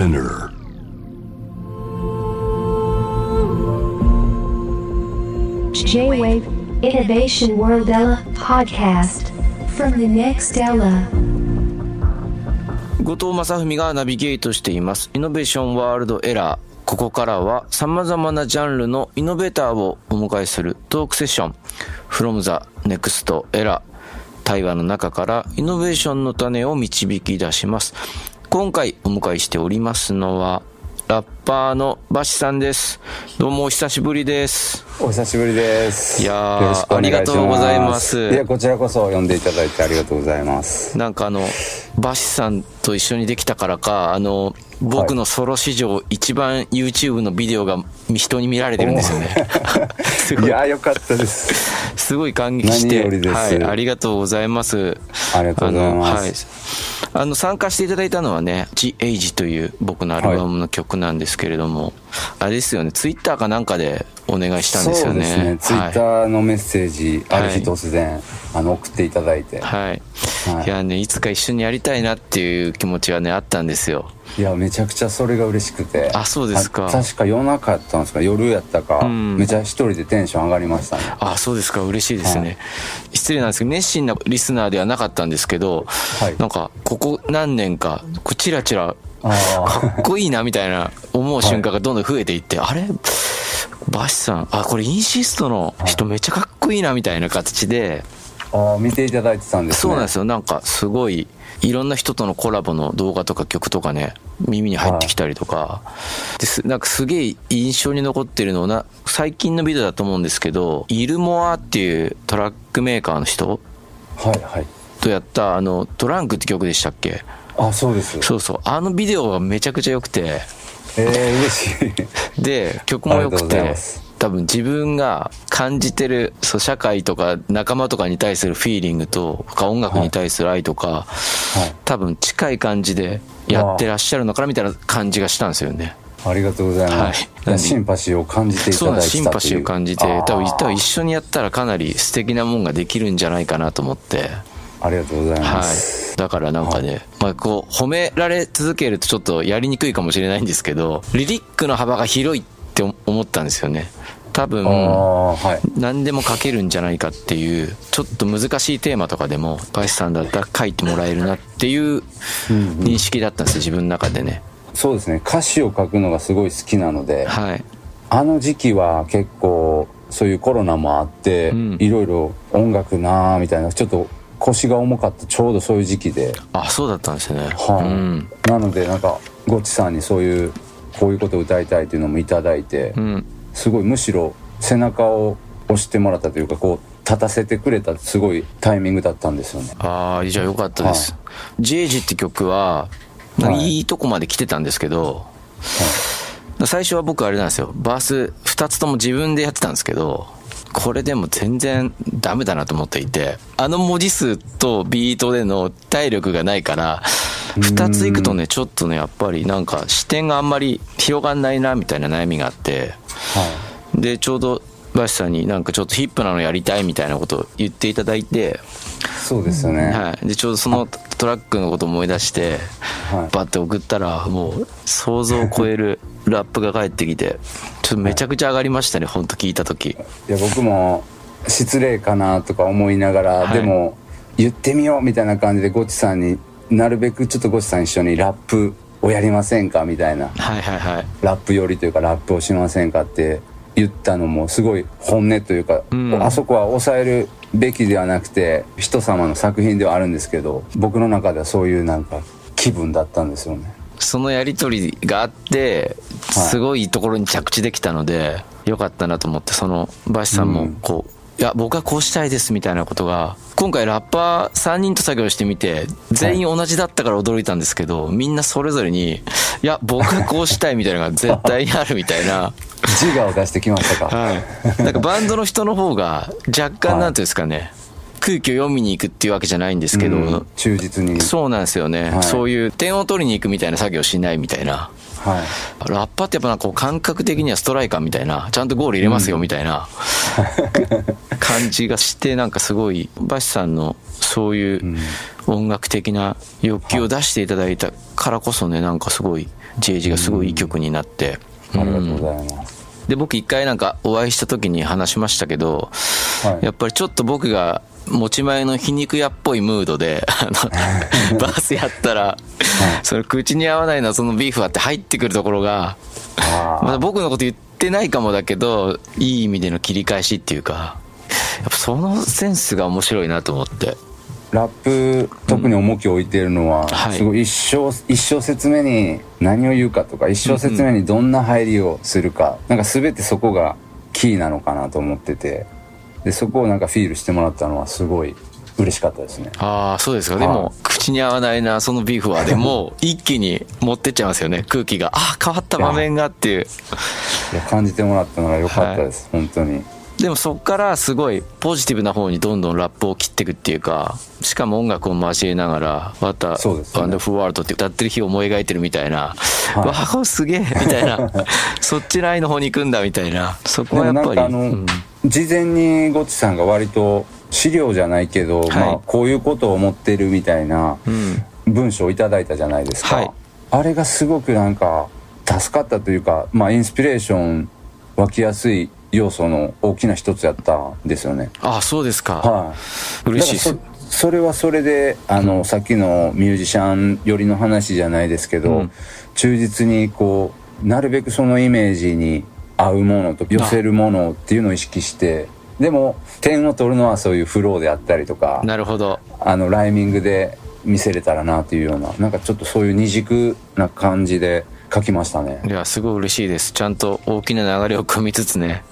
Spinner. J-Wave Innovation World Ella podcast from the next Ella. 後藤正文がナビゲートしています。イノベーションワールドエラー。ここからは様々なジャンルのイノベーターをお迎えするトークセッション。from the next era。対話の中からイノベーションの種を導き出します。今回お迎えしておりますのは、ラッパーのバシさんです。どうもお久しぶりです。お久しぶりです。いやありがとうございますいや、こちらこそ呼んでいただいてありがとうございます。なんかあの、バシさんと一緒にできたからか、あの、僕のソロ史上一番 YouTube のビデオが人に見られてるんですよね。い、いや、よかったです。すごい感激して、はい、ありがとうございます。ありがとうございますあの、参加していただいたのはね、ジ・エイジという僕のアルバムの曲なんですけれども、あれですよね、ツイッターかなんかでお願いしたんですよね。そうですね。ツイッタはいーのメッセージ、はいある日突然、あの、送っていただいて。はい。はいいやね、いつか一緒にやりたいなっていう気持ちがね、あったんですよ。いや、めちゃくちゃそれが嬉しくて。あそうですかあ確か夜中やったんですか？夜やったか、んめちゃ一人でテンション上がりましたね。あ、そうですか、嬉しいですね。はい失礼なんですけど、熱心なリスナーではなかったんですけど、はいなんか、ここ何年か、こうチラチラ、あかっこいいなみたいな思う瞬間がどんどん増えていって、あれ？バシさん、あ、これインシストの人めっちゃかっこいいなみたいな形で、あー、見ていただいてたんですね。そうなんですよ。なんかすごい、いろんな人とのコラボの動画とか曲とかね、耳に入ってきたりとか、ですなんかすげえ印象に残ってるのな、最近のビデオだと思うんですけど、イルモアっていうトラックメーカーの人はいはい。とやった、あの、トランクって曲でしたっけ？あ、そうです。そうそう。あのビデオがめちゃくちゃ良くて、えー、嬉しい。で、曲も良くて多分自分が感じてる、そう、社会とか仲間とかに対するフィーリングと、か音楽に対する愛とか、はい。多分近い感じでやってらっしゃるのかなみたいな感じがしたんですよね。ありがとうございます。はいシンパシーを感じていそうなんです。ただいてた。シンパシーを感じて、多分、多分一緒にやったらかなり素敵なもんができるんじゃないかなと思って。ありがとうございはます。い。だからなんかね、まあこう、褒められ続けるとちょっとやりにくいかもしれないんですけど、リリックの幅が広いって思ったんですよね。多分、はい。何でも書けるんじゃないかっていう、ちょっと難しいテーマとかでも、バシさんだったら書いてもらえるなっていう認識だったんですよ、自分の中でね。そうですね。歌詞を書くのがすごい好きなので、はい。あの時期は結構、そういうコロナもあって、うんいろいろ音楽なーみたいな、ちょっと腰が重かったちょうどそういう時期で、あ、そうだったんですね。はい、うん。なのでなんか、ゴッチさんにそういう、こういうことを歌いたいっていうのもいただいて、うん。すごいむしろ背中を押してもらったというか、こう、立たせてくれたすごいタイミングだったんですよね。ああ、じゃあよかったです。ジェージって曲は、いいいとこまで来てたんですけど、最初は僕あれなんですよ。バース2つとも自分でやってたんですけど、これでも全然ダメだなと思っていて、あの文字数とビートでの体力がないから、2ついくとね、ちょっとね、やっぱりなんか視点があんまり広がんないなみたいな悩みがあって、はい。で、ちょうどバシさんになんかちょっとヒップなのやりたいみたいなことを言っていただいて、そうですよね。はい。で、ちょうどそのトラックのことを思い出して、はいバッて送ったら、もう想像を超えるラップが返ってきて、ちょっとめちゃくちゃ上がりましたね、ほんと聞いた時。いや僕も失礼かなとか思いながら、はいでも言ってみようみたいな感じでゴチさんになるべくちょっとゴチさん一緒にラップをやりませんかみたいなはいはいはい。ラップ寄りというかラップをしませんかって言ったのもすごい本音というか、んあそこは抑えるべきではなくて人様の作品ではあるんですけど僕の中ではそういうなんか気分だったんですよねそのやりとりがあって、すごいところに着地できたので、よかったなと思って、その、バシさんもうん。こう、いや、僕はこうしたいですみたいなことが、今回ラッパー3人と作業してみて、全員同じだったから驚いたんですけど、みんなそれぞれに、いや、僕はこうしたいみたいなのが 絶対にあるみたいな、自我を出してきましたか、はい。なんかバンドの人の方が、若干はいなんていうんですかね、空気を読みに行くっていうわけじゃないんですけど、うん忠実に。そうなんですよね、はい。そういう点を取りに行くみたいな作業しないみたいな。はい。ラッパーってやっぱなんかこう感覚的にはストライカーみたいな、ちゃんとゴール入れますよみたいな。感じがして、なんかすごい、バシさんのそういう音楽的な欲求を出していただいたからこそね、なんかすごい、JG がすごいいい曲になって。ありがとうございます。で、僕一回なんかお会いした時に話しましたけど、はい。やっぱりちょっと僕が持ち前の皮肉屋っぽいムードで、あの、バースやったら、それ口に合わないのはそのビーフはって入ってくるところが、あまだ僕のこと言ってないかもだけど、いい意味での切り返しっていうか、やっぱそのセンスが面白いなと思って。ラップ特に重きを置いているのは、はい。すごい一生一生説目に何を言うかとか一生説明にどんな入りをするか、なんか全てそこがキーなのかなと思っててでそこをなんかフィールしてもらったのはすごい嬉しかったですね。ああ、そうですか。ではい。も、口に合わないな、そのビーフは。でも、一気に持ってっちゃいますよね、空気が。ああ、変わった場面がっていう。いや感じてもらったのが良かったです、本当に。でもそっからすごいポジティブな方にどんどんラップを切っていくっていうか、しかも音楽を交えながら、また、ね。ワンダフルワールドって歌ってる日を思い描いてるみたいな、はい。わあ、すげえみたいな、そっちラインの方に行くんだみたいな、そこではやっぱり、事前にゴッチさんが割と資料じゃないけど、はい。まあ、こういうことを思ってるみたいなうん。文章をいただいたじゃないですか、はい。あれがすごくなんか助かったというか、まあ、インスピレーション湧きやすい要素の大きな一つやったんですよね。ああ、そうですか。はい。嬉しいです。そそれはそれであの、さっきのミュージシャン寄りの話じゃないですけど、うん。忠実にこうなるべくそのイメージに合うものと寄せるものっていうのを意識してでも点を取るのはそういうフローであったりとかなるほど。あのライミングで見せれたらなというようななんかちょっとそういう二軸な感じで書きましたねいや、すごい嬉しいです。ちゃんと大きな流れを組みつつね、はい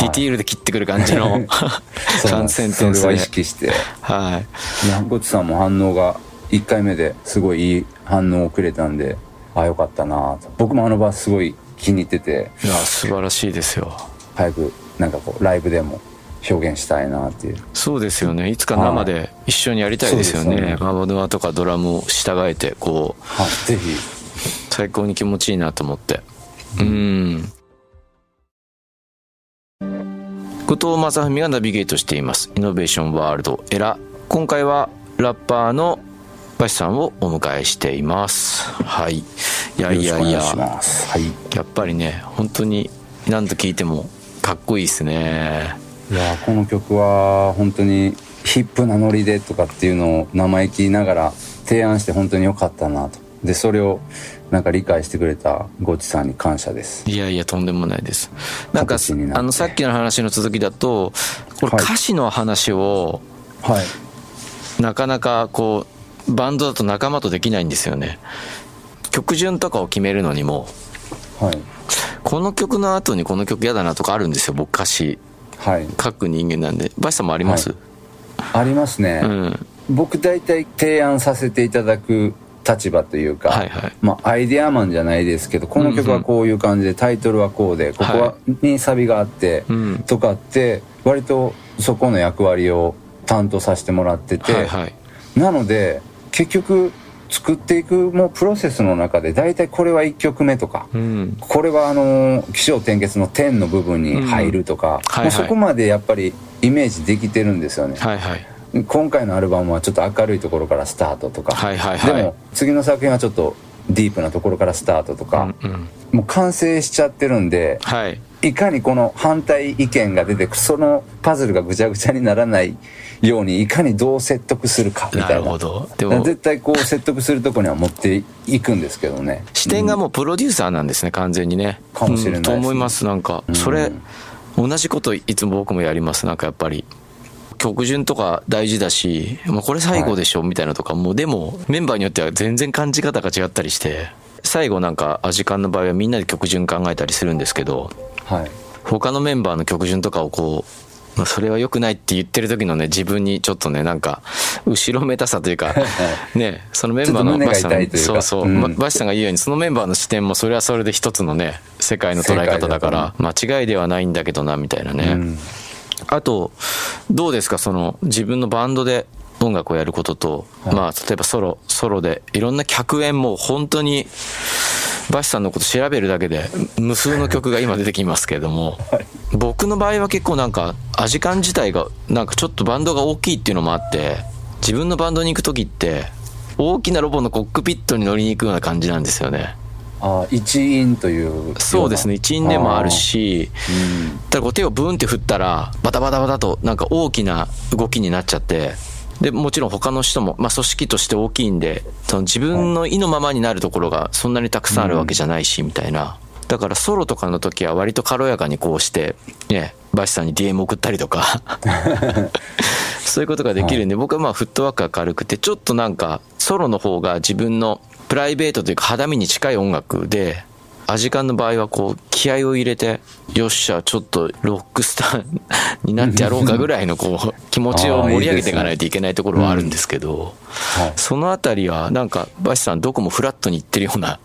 ディティールで切ってくる感じの そうなん3ですセンテンスでそれは意。識してはい。いやゴッチさんも反応が1回目ですごいいい反応をくれたんであよかったなと僕もあの場すごい気に入ってていや、素晴らしいですよ。早くなんかこうライブでも表現したいなっていうそうですよね。いつか生で一緒にやりたいですよね。そうですよねドアとかドラムを従えて、こう、はいぜひ最高に気持ちいいなと思って。うん。後藤正文がナビゲートしています。イノベーションワールドエラ。今回はラッパーのバシさんをお迎えしています。はい。いやいやいやはいやっぱりね、本当に何度聴いてもかっこいいですね。いやこの曲は本当にヒップなノリでとかっていうのを生意気ながら提案して本当に良かったなとでそれをなんか理解してくれたゴチさんに感謝ですいやいや、とんでもないです。なんか、あの、さっきの話の続きだと、これはい歌詞の話を、はいなかなかこう、バンドだと仲間とできないんですよね。曲順とかを決めるのにも、はい。この曲の後にこの曲嫌だなとかあるんですよ、僕歌詞。はい。書く人間なんで。バシさんもあります、ありますね、うん。僕大体提案させていただく立場というか、はいはい。まあ、アイデアマンじゃないですけどこの曲はこういう感じで、タイトルはこうでここは、はにサビがあって、うん。とかって割とそこの役割を担当させてもらってて、はいはい。なので結局作っていくもうプロセスの中で大体これは1曲目とか、うん。これはあの起承転結の点の部分に入るとか、はいはいもうそこまでやっぱりイメージできてるんですよね。はいはい。今回のアルバムはちょっと明るいところからスタートとか、はいはいはいでも次の作品はちょっとディープなところからスタートとか、うんうん。もう完成しちゃってるんではい。いかにこの反対意見が出てそのパズルがぐちゃぐちゃにならないようにいかにどう説得するかみなたいなるほど。でも、絶対こう説得するとこには持っていくんですけどね 視点がもうプロデューサーなんですね、完全にね。かもしれないですねうんと思います、なんか。うんそれ、同じこといつも僕もやります、なんかやっぱり。曲順とか大事だし、もうこれ最後でしょ、みたいなとか、もうでも、メンバーによっては全然感じ方が違ったりして、最後なんか、アジカンの場合はみんなで曲順考えたりするんですけど、はい。他のメンバーの曲順とかをこう、まあそれは良くないって言ってる時のね、自分にちょっとね、なんか、後ろめたさというか、ね、そのメンバーのバシさん。そうそう、うんばバシさんが言うように、そのメンバーの視点もそれはそれで一つのね、世界の捉え方だから、間違いではないんだけどな、みたいなね。うん。あと、どうですか、その、自分のバンドで音楽をやることと、はい。まあ、例えばソロ、ソロで、いろんな客演も本当に、バシさんのこと調べるだけで、無数の曲が今出てきますけれども、僕の場合は結構なんか、アジカン自体が、なんかちょっとバンドが大きいっていうのもあって、自分のバンドに行く時って、大きなロボのコックピットに乗りに行くような感じなんですよね。ああ一員というそうですね、一員でもあるし、ただこう手をブーンって振ったら、バタバタバタとなんか大きな動きになっちゃって、で、もちろん他の人も、まあ組織として大きいんで、その自分の意のままになるところがそんなにたくさんあるわけじゃないし、みたいな。だからソロとかの時は割と軽やかにこうして、ね、バシさんに DM 送ったりとか、そういうことができるんで、僕はまあフットワークが軽くて、ちょっとなんかソロの方が自分のプライベートというか肌身に近い音楽で、アジカンの場合はこう気合を入れて、よっしゃ、ちょっとロックスターになってやろうかぐらいのこう 気持ちを盛り上げていかないといけないところはあるんですけど、はい。そのあたりはなんかバシさんどこもフラットに行ってるような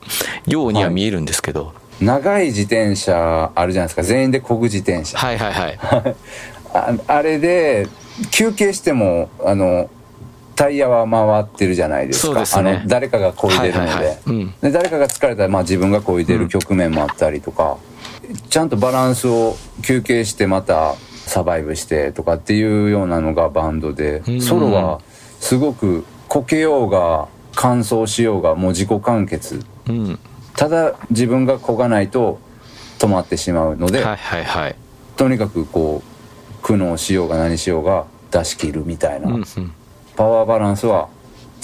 ようには見えるんですけど、長い自転車あるじゃないですか。全員で漕ぐ自転車。はいはいはい。ああれで休憩してもあのタイヤは回ってるじゃないですか。すね。あの誰かが漕いでるので,、はいはいはい。うん。で誰かが疲れたら、まあ、自分が漕いでる局面もあったりとか、ちゃんとバランスを休憩してまたサバイブしてとかっていうようなのがバンドで、うん。ソロはすごくこけようが乾燥しようがもう自己完結。うん。ただ自分が漕がないと止まってしまうので、はいはいはい。とにかくこう苦悩しようが何しようが出し切るみたいな、うんうん。パワーバランスは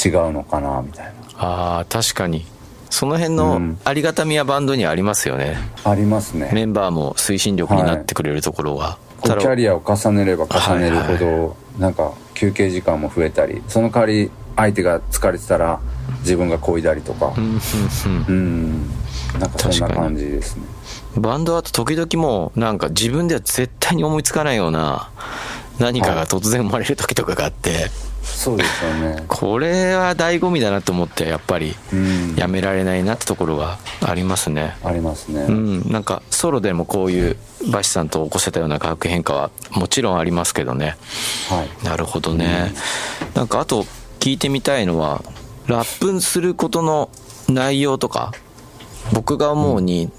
違うのかなみたいああ、確かに。その辺うのん。ありがたみはバンドにはありますよね。なありますね。メンバーも推進力になってくれるところは。こうキャリアを重ねれば重ねるほはいど、なんか休憩時間も増えたりその代わり相手が疲れてたら自分が漕いだりとか。うんうんうん。うん。なんかそんな感じですね。バンドだと時々もうなんか自分では絶対に思いつかないような何かが突然生まれる時とかがあって、そうですよね。これは醍醐味だなと思ってやっぱり。うん。やめられないなってところがありますね。ありますね、うん、なんかソロでもこういうバシさんと起こせたような化学変化はもちろんありますけどね。はい。なるほどね。なんかあと聞いてみたいのは、ラップすることの内容とか、僕が思うに、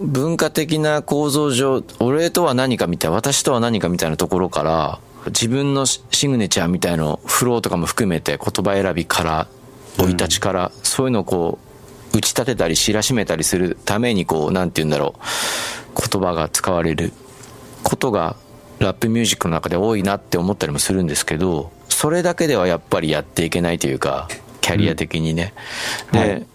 文化的な構造上、俺とは何かみたいな、私とは何かみたいなところから、自分のシシグネチャーみたいの、フローとかも含めて言葉選びから、生い立ちから、そういうのをこう、打ち立てたり知らしめたりするためにこう、なんて言うんだろう、言葉が使われることがラップミュージックの中で多いなって思ったりもするんですけど、それだけではやっぱりやっていけないというか、キャリア的にね。で、はい。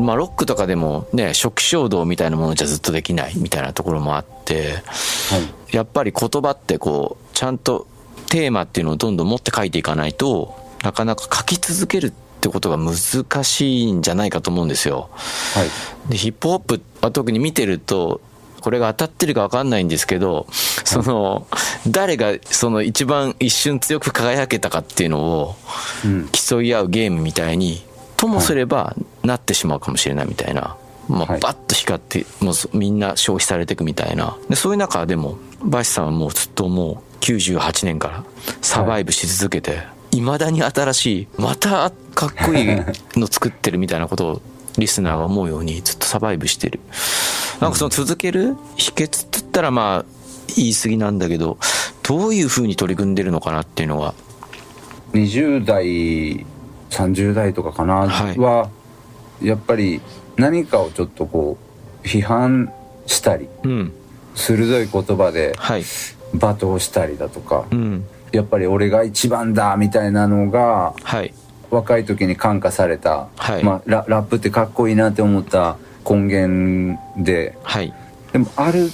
まあロックとかでもね、初期衝動みたいなものじゃずっとできないみたいなところもあって、はい。やっぱり言葉ってこう、ちゃんとテーマっていうのをどんどん持って書いていかないと、なかなか書き続けるってことが難しいんじゃないかと思うんですよ。はいで、ヒップホップは特に見てると、これが当たってるか分かんないんですけど、その、誰がその一番一瞬強く輝けたかっていうのをうん競い合うゲームみたいに、ともすればなってしまうかもしれないみたいな。まあ、はいバッと光って、もうそみんな消費されていくみたいな。で、そういう中でも、バシさんはもうずっともう98年からサバイブし続けて、未だに新しい、またかっこいい の作ってるみたいなことをリスナーが思うようにずっとサバイブしてる。なんかその続ける秘訣って言ったらまあ言い過ぎなんだけど、どういう風に取り組んでるのかなっていうのは。20代30代とかかな、はいはやっぱり何かをちょっとこう批判したりうん。鋭い言葉ではい。罵倒したりだとか、うん。やっぱり俺が一番だみたいなのがはい。若い時に感化された、はいまあ、ララップってかっこいいなって思った根源ではい。でもある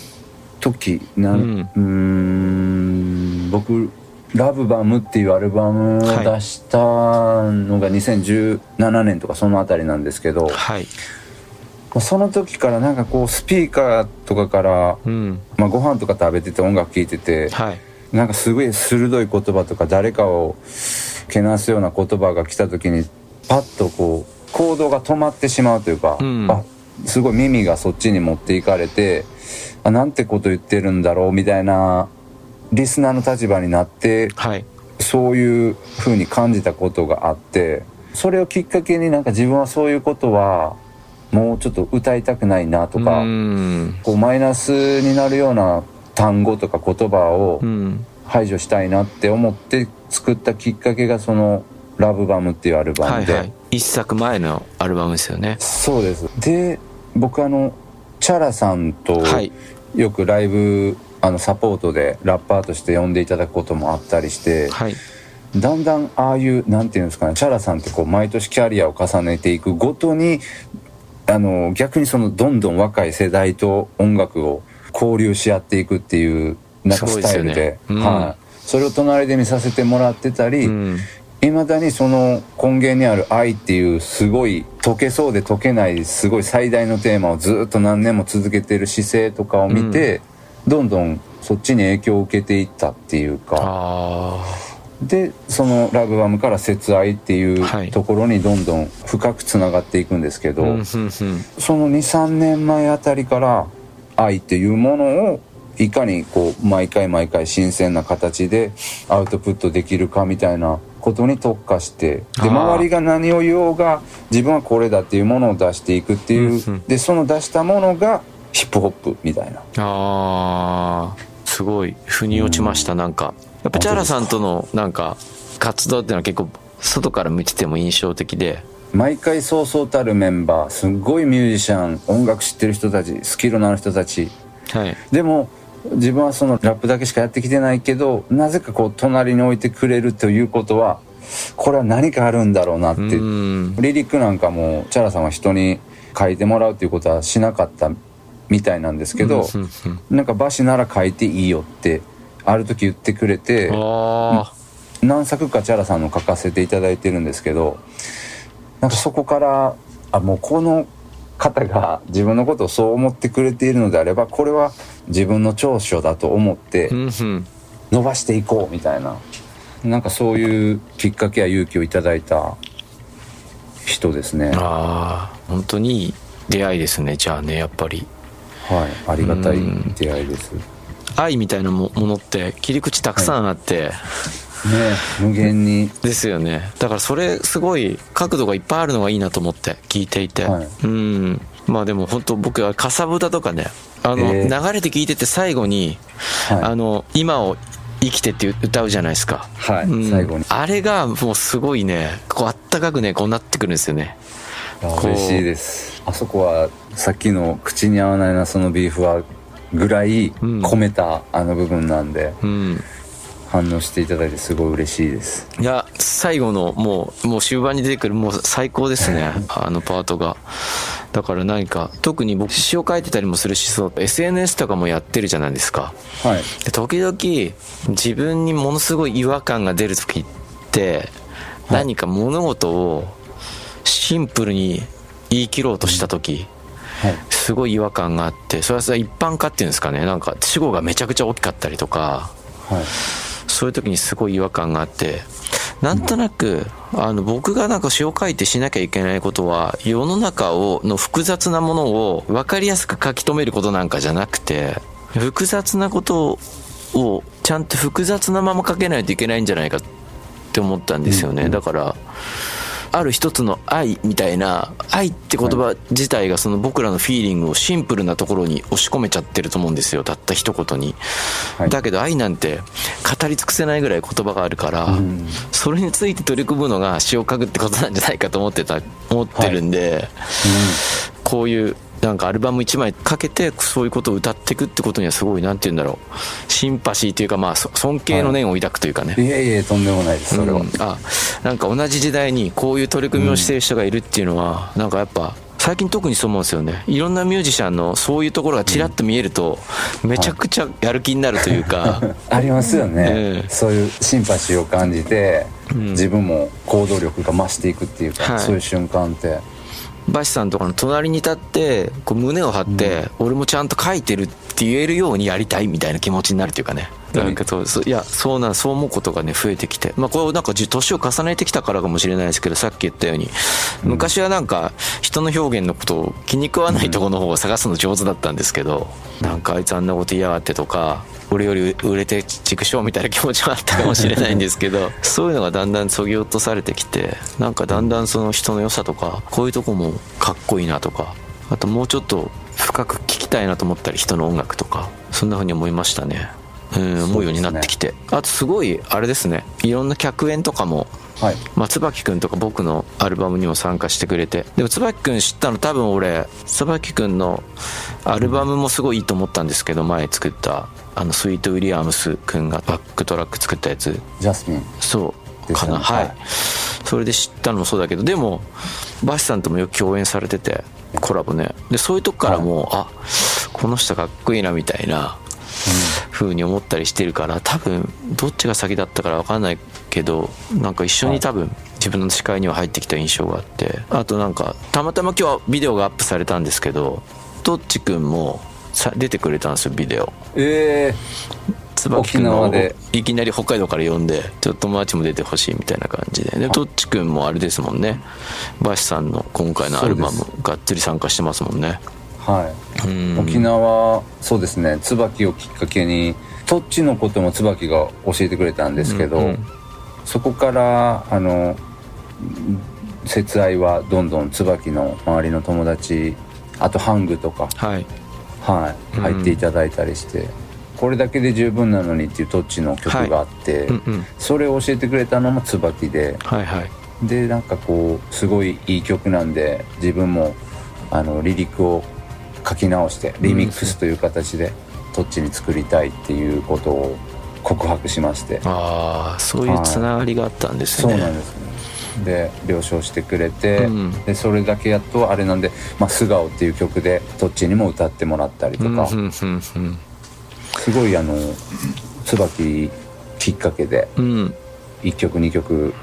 時なうん僕「ラブバム」っていうアルバムを出したのが2017年とかそのあたりなんですけど、はい。その時からなんかこうスピーカーとかから、うん。まあ、ご飯とか食べてて音楽聴いてて、はい。なんかすごい鋭い言葉とか誰かをけなすような言葉が来た時にパッとこう行動が止まってしまうというか、うんあすごい耳がそっちに持っていかれてあなんてこと言ってるんだろうみたいなリスナーの立場になってはい。そういう風に感じたことがあってそれをきっかけになんか自分はそういうことはもうちょっと歌いたくないなとか、うん。こうマイナスになるような単語とか言葉をうん。排除したいなって思って作ったきっかけがそのラブバムっていうアルバムで、はいはい。一作前のアルバムですよね。そうです。で僕あのチャラさんとはい。よくライブあのサポートでラッパーとして呼んでいただくこともあったりしてはい。だんだんああいうなんていうんですかねチャラさんってこう毎年キャリアを重ねていくごとにあの逆にそのどんどん若い世代と音楽を交流し合っていくっていうなんかスタイルで。ね。うん。はい、それを隣で見させてもらってたり、うん。いまだにその根源にある愛っていうすごい解けそうで解けないすごい最大のテーマをずっと何年も続けてる姿勢とかを見て、どんどんそっちに影響を受けていったっていうか。あでそのラブバムから節愛っていはい。うところにどんどん深くつながっていくんですけど、あうんうんうん。その23年前あたりから愛っていうものをいかにこう毎回毎回新鮮な形でアウトプットできるかみたいなことに特化してで周りが何を言おうが自分はこれだっていうものを出していくっていう、うんうん。でその出したものがヒップホップみたいな。あー。すごい。腑に落ちました、なんかやっぱチャラさんとのなんか活動っていうのは結構外から見てても印象的で。毎回そうそうたるメンバーすごいミュージシャン音楽知ってる人たちスキルのある人たち。はい。でも自分はそのラップだけしかやってきてないけどなぜかこう隣に置いてくれるということはこれは何かあるんだろうなって。うんリリックなんかもチャラさんは人に書いてもらうっていうことはしなかったみたいなんですけど、うんうんなんかバシなら書いていいよってある時言ってくれてあ何作かチャラさんの書かせていただいてるんですけどなんかそこからあもうこの方が自分のことをそう思ってくれているのであればこれは自分の長所だと思って伸ばしていこうみたいな。なんかそういうきっかけや勇気をいただいた人ですね。ああ本当にいい出会いですねじゃあねやっぱり。はい。ありがたいうん出会いです。ね愛みたいなもものって切り口たくさんあって、無限に。ですよね。だからそれすごい角度がいっぱいあるのがいいなと思って聞いていて、はい。うん。まあでも本当僕はかさぶたとかねあの、え流れて聞いてて最後に、はい。あの今を生きてって歌うじゃないですか。はいうん。最後に。あれがもうすごいねこうあったかくねこうなってくるんですよね。嬉しいです。あそこはさっきの口に合わないなそのビーフはぐらいうん。込めたあの部分なんで、うん。反応していただいてすごい嬉しいです。いや最後のもうもう終盤に出てくるもう最高ですね。あのパートが。だから何か特に僕詩を書いてたりもするしそう SNS とかもやってるじゃないですか。はい。で時々自分にものすごい違和感が出る時って何か物事をシンプルに言い切ろうとした時はいすごい違和感があってそれはさ一般化っていうんですかね。なんか主語がめちゃくちゃ大きかったりとかはい。そういう時にすごい違和感があってなんとなくあの僕がなんか詩を書いてしなきゃいけないことは世の中をの複雑なものを分かりやすく書き留めることなんかじゃなくて複雑なことをちゃんと複雑なまま書けないといけないんじゃないかって思ったんですよね、だからある一つの愛みたいな愛って言葉自体がその僕らのフィーリングをシンプルなところに押し込めちゃってると思うんですよ。たった一言に、はい。だけど愛なんて語り尽くせないぐらい言葉があるから、うん。それについて取り組むのが詩を書くってことなんじゃないかと思ってた思ってるんで、こういうなんかアルバム1枚かけてそういうことを歌っていくってことにはすごいなんて言うんだろう。シンパシーというかまあそ尊敬の念を抱くというかね、うんいえいえとんでもないですそれは、うん。あなんか同じ時代にこういう取り組みをしている人がいるっていうのは、なんかやっぱ最近特にそう思うんですよね。いろんなミュージシャンのそういうところがちらっと見えると、めちゃくちゃやる気になるというか、ありますよね、ええ。そういうシンパシーを感じて、ん。自分も行動力が増していくっていうか、はい。そういう瞬間ってバシさんとかの隣に立ってこう胸を張って、俺もちゃんと書いてるって言えるようにやりたいみたいな気持ちになるというかねうんなんかそういやそうなんそう思うことがね増えてきて。まあこれなんかじ年を重ねてきたからかもしれないですけどさっき言ったように昔はなんか人の表現のことを気に食わないところの方を探すの上手だったんですけどなんかあいつあんなこと言いやがってとか俺より売れて畜生みたいな気持ちはあったかもしれないんですけどそういうのがだんだんそぎ落とされてきてなんかだんだんその人の良さとかこういうとこもかっこいいなとかあともうちょっと深く聞きたいなと思ったり人の音楽とかそんな風に思いましたねうん思うようになってきて、あとすごいあれですね。いろんな客演とかもはい。まあ、椿くんとか僕のアルバムにも参加してくれて。でも椿くん知ったの多分俺椿くんのアルバムもすごいいいと思ったんですけど前作ったあのスイート・ウィリアムスくんがバックトラック作ったやつ。ジャスミン。そうかな、ね。はい。それで知ったのもそうだけどでもバシさんともよく共演されててコラボね。でそういうとこからもう、あこの人かっこいいなみたいな風に思ったりしてるから多分どっちが先だったから分かんないけどなんか一緒に多分自分の視界には入ってきた印象があってあとなんかたまたま今日はビデオがアップされたんですけどトッチくんもさ出てくれたんですよビデオ。え椿君のいきなり北海道から呼んでちょっと友達も出てほしいみたいな感じで。でトッチ君もあれですもんね。バシさんの今回のアルバムがっつり参加してますもんね。ー、はい。うん。沖縄そうですね。椿をきっかけにトッチのことも椿が教えてくれたんですけど、うんうん。そこからあの節愛はどんどん椿の周りの友達あとハングとか、はい。はい、うん。入っていただいたりして、これだけで十分なのにっていうトッチの曲があって、うんうん。それを教えてくれたのも椿ではいはい。でなんかこうすごいいい曲なんで自分もあのリリックを書き直してリミックスという形でトッチに作りたいっていうことを告白しまして。ああそういうつながりがあったんですそうね、なんですね。で了承してくれて、うん。でそれだけやっとあれなんで「まあ、素顔」っていう曲でトッチにも歌ってもらったりとか、うんうんうんすごいあの椿きっかけでうん。うん1曲2曲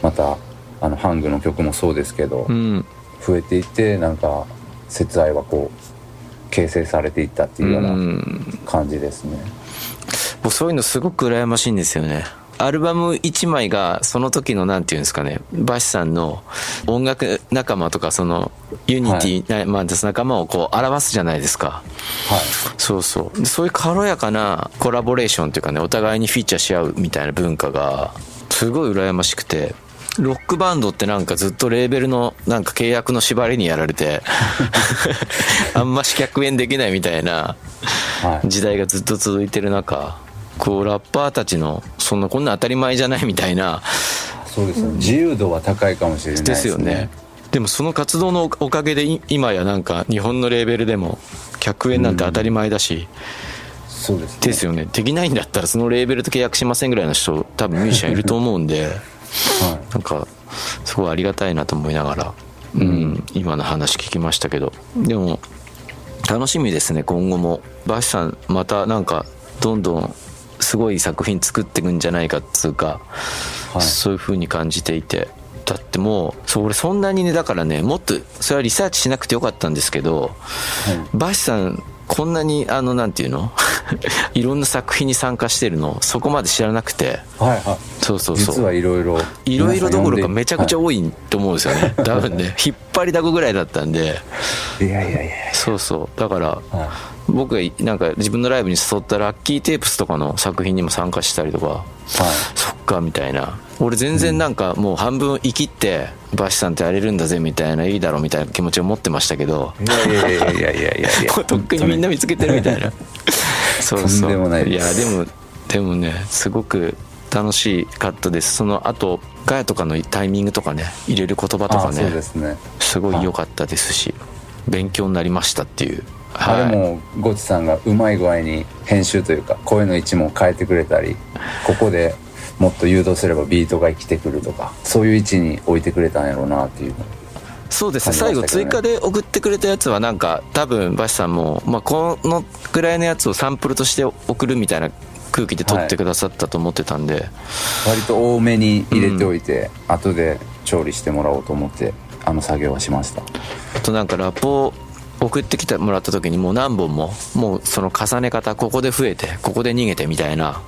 またあのハングの曲もそうですけど、うん。増えていってなんか節愛はこう形成されていったっていうよううなん。感じですね、僕そういうのすごく羨ましいんですよね。アルバム1枚がその時のなんていうんですかね。バシさんの音楽仲間とかそのユニティ、なまあ、仲間をこう表すじゃないですか。はい。そうそう。でそういう軽やかなコラボレーションというかねお互いにフィーチャーし合うみたいな文化がすごい羨ましくてロックバンドってなんかずっとレーベルのなんか契約の縛りにやられて あんまし客演できないみたいなはい。時代がずっと続いてる中こうラッパーたちのそんなこんな当たり前じゃないみたいなそうですよね。自由度は高いかもしれないでですすねよね。でもその活動のおかげでい今やなんか日本のレーベルでも客演なんて当たり前だし、そうですね。ですよね。できないんだったらそのレーベルと契約しませんぐらいの人多分ミュージシャンいると思うんではい。なんかすごいありがたいなと思いながら、うん、今の話聞きましたけど。でも楽しみですね今後も。バシさんまたなんかどんどんすごい作品作っていくんじゃないかっつうか、はい。そういう風に感じていて。だってもうそう俺そんなにねだからねもっとそれはリサーチしなくてよかったんですけど、バシさんこんなにあのなんていうの？いろんな作品に参加してるのそこまで知らなくて。はいはいそうそうそう。実はいろいろ。いろいろどころかめちゃくちゃ多多いと思うんですよね。多分ね、引っ張りだこぐらいだったんで、いやいやいやいそうそう。だから、やはい。僕がなんか自分のライブに誘ったラッキーテープスとかの作品にも参加したりとか、はい。そっか、みたいな。俺全然なんかもう半分生きって、バシさんってやれるんだぜみたいな、いいだろみたいな気持ちを持ってましたけど、いやいやいやいやいやいや とっくにみんな見つけてるみたいな。そうそう。とんでもないや、でも、でもね、すごく楽しかったです。その後、ガヤとかのタイミングとかね、入れる言葉とかね、すねすごい良かったですし、勉強になりましたっていう。あれもゴチさんがうまい具合に編集というか声の位置も変えてくれたりここでもっと誘導すればビートが生きてくるとかそういう位置に置いてくれたんやろうなっていうそうですね最後追加で送ってくれたやつはなんか多分バシさんも、まあ、このぐらいのやつをサンプルとして送るみたいな空気で撮ってくださったと思ってたんで、割と多めに入れておいて、後で調理してもらおうと思ってあの作業はしました。あとなんかラップを送ってきてもらった時にもう何本ももうその重ね方ここで増えてここで逃げてみたいな。は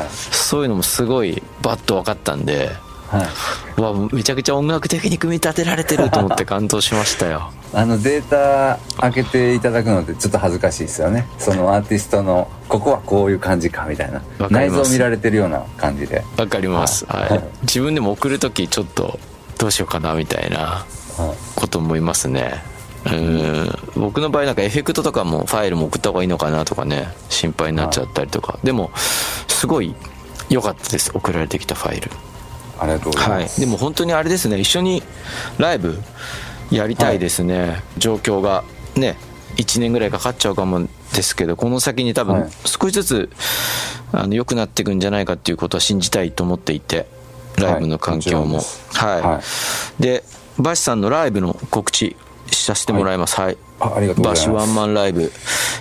い。そういうのもすごいバッと分かったんではい。めちゃくちゃ音楽的に組み立てられてると思って感動しましたよ。あのデータ開けていただくのってちょっと恥ずかしいですよね。そのアーティストのここはこういう感じかみたいな。わかります。内臓見られてるような感じで、わかります、はい。はい、自分でも送る時ちょっとどうしようかなみたいなはい。こと思いますね。うん。僕の場合なんかエフェクトとかもファイルも送った方がいいのかなとかね。心配になっちゃったりとか。でもすごい良かったです。送られてきたファイルありがとうございはい。ます。でも本当にあれですね。一緒にライブやりたいですね、状況が。ね。1年ぐらいかかっちゃうかもですけどこの先に多分はい。少しずつあの良くなっていくんじゃないかっていうことは信じたいと思っていてライブの環境も。はいはい、はい。でバシさんのライブの告知させてもらいます。はい、あありがとうごバシざいます。ワンマンライブ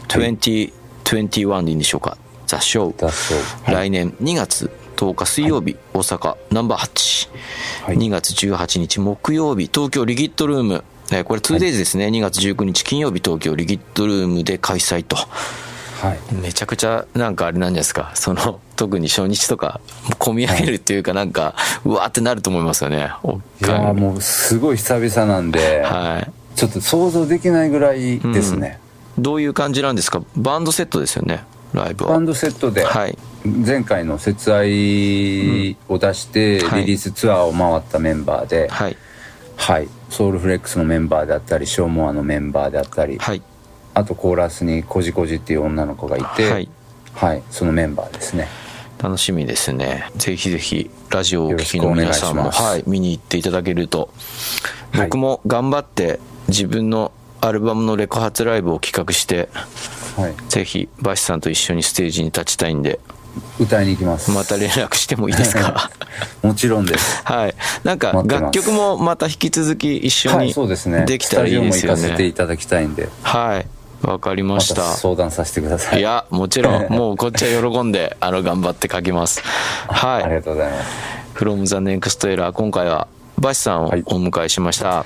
2021でいいんでしょうか。ザ・ショーだそう。はい。来年2月10日水曜日、大阪ナンバー8、はい。2月18日木曜日東京リギットルーム。えーこれ 2days ですね、2月19日金曜日東京リギットルームで開催と。はい。めちゃくちゃなんかあれなんじゃないですか。その特に初日とか込み上げるっていうかなんか、うわーってなると思いますよね。おっい。やーもうすごい久々なんで、はい。ちょっと想像できないぐらいですね。どういう感じなんですか？バンドセットですよねライブは。バンドセットで、はい。前回の節愛を出してうん。はい。リリースツアーを回ったメンバーで、はい。はい、ソウルフレックスのメンバーであったりショーモアのメンバーであったり、はい。あとコーラスにコジコジっていう女の子がいて、はい。はい、そのメンバーですね。楽しみですね。ぜひぜひラジオをお聞きの皆さんも、します。はい、見に行っていただけると、はい。僕も頑張って自分のアルバムのレコ発ライブを企画してはい。ぜひバシさんと一緒にステージに立ちたいんで。歌いに行きます。また連絡してもいいですか？もちろんです。はい。なんか楽曲もまた引き続き一緒はいにそうですね。できたらいいですよスタジオも行かせていねただきたいんで。はい。わかりまました。た相談させてください。いやもちろん。もうこっちは喜んで あの頑張って書きます。はい。ありがとうございます。From the next era 今回はバシさんをおはい。迎えしました、How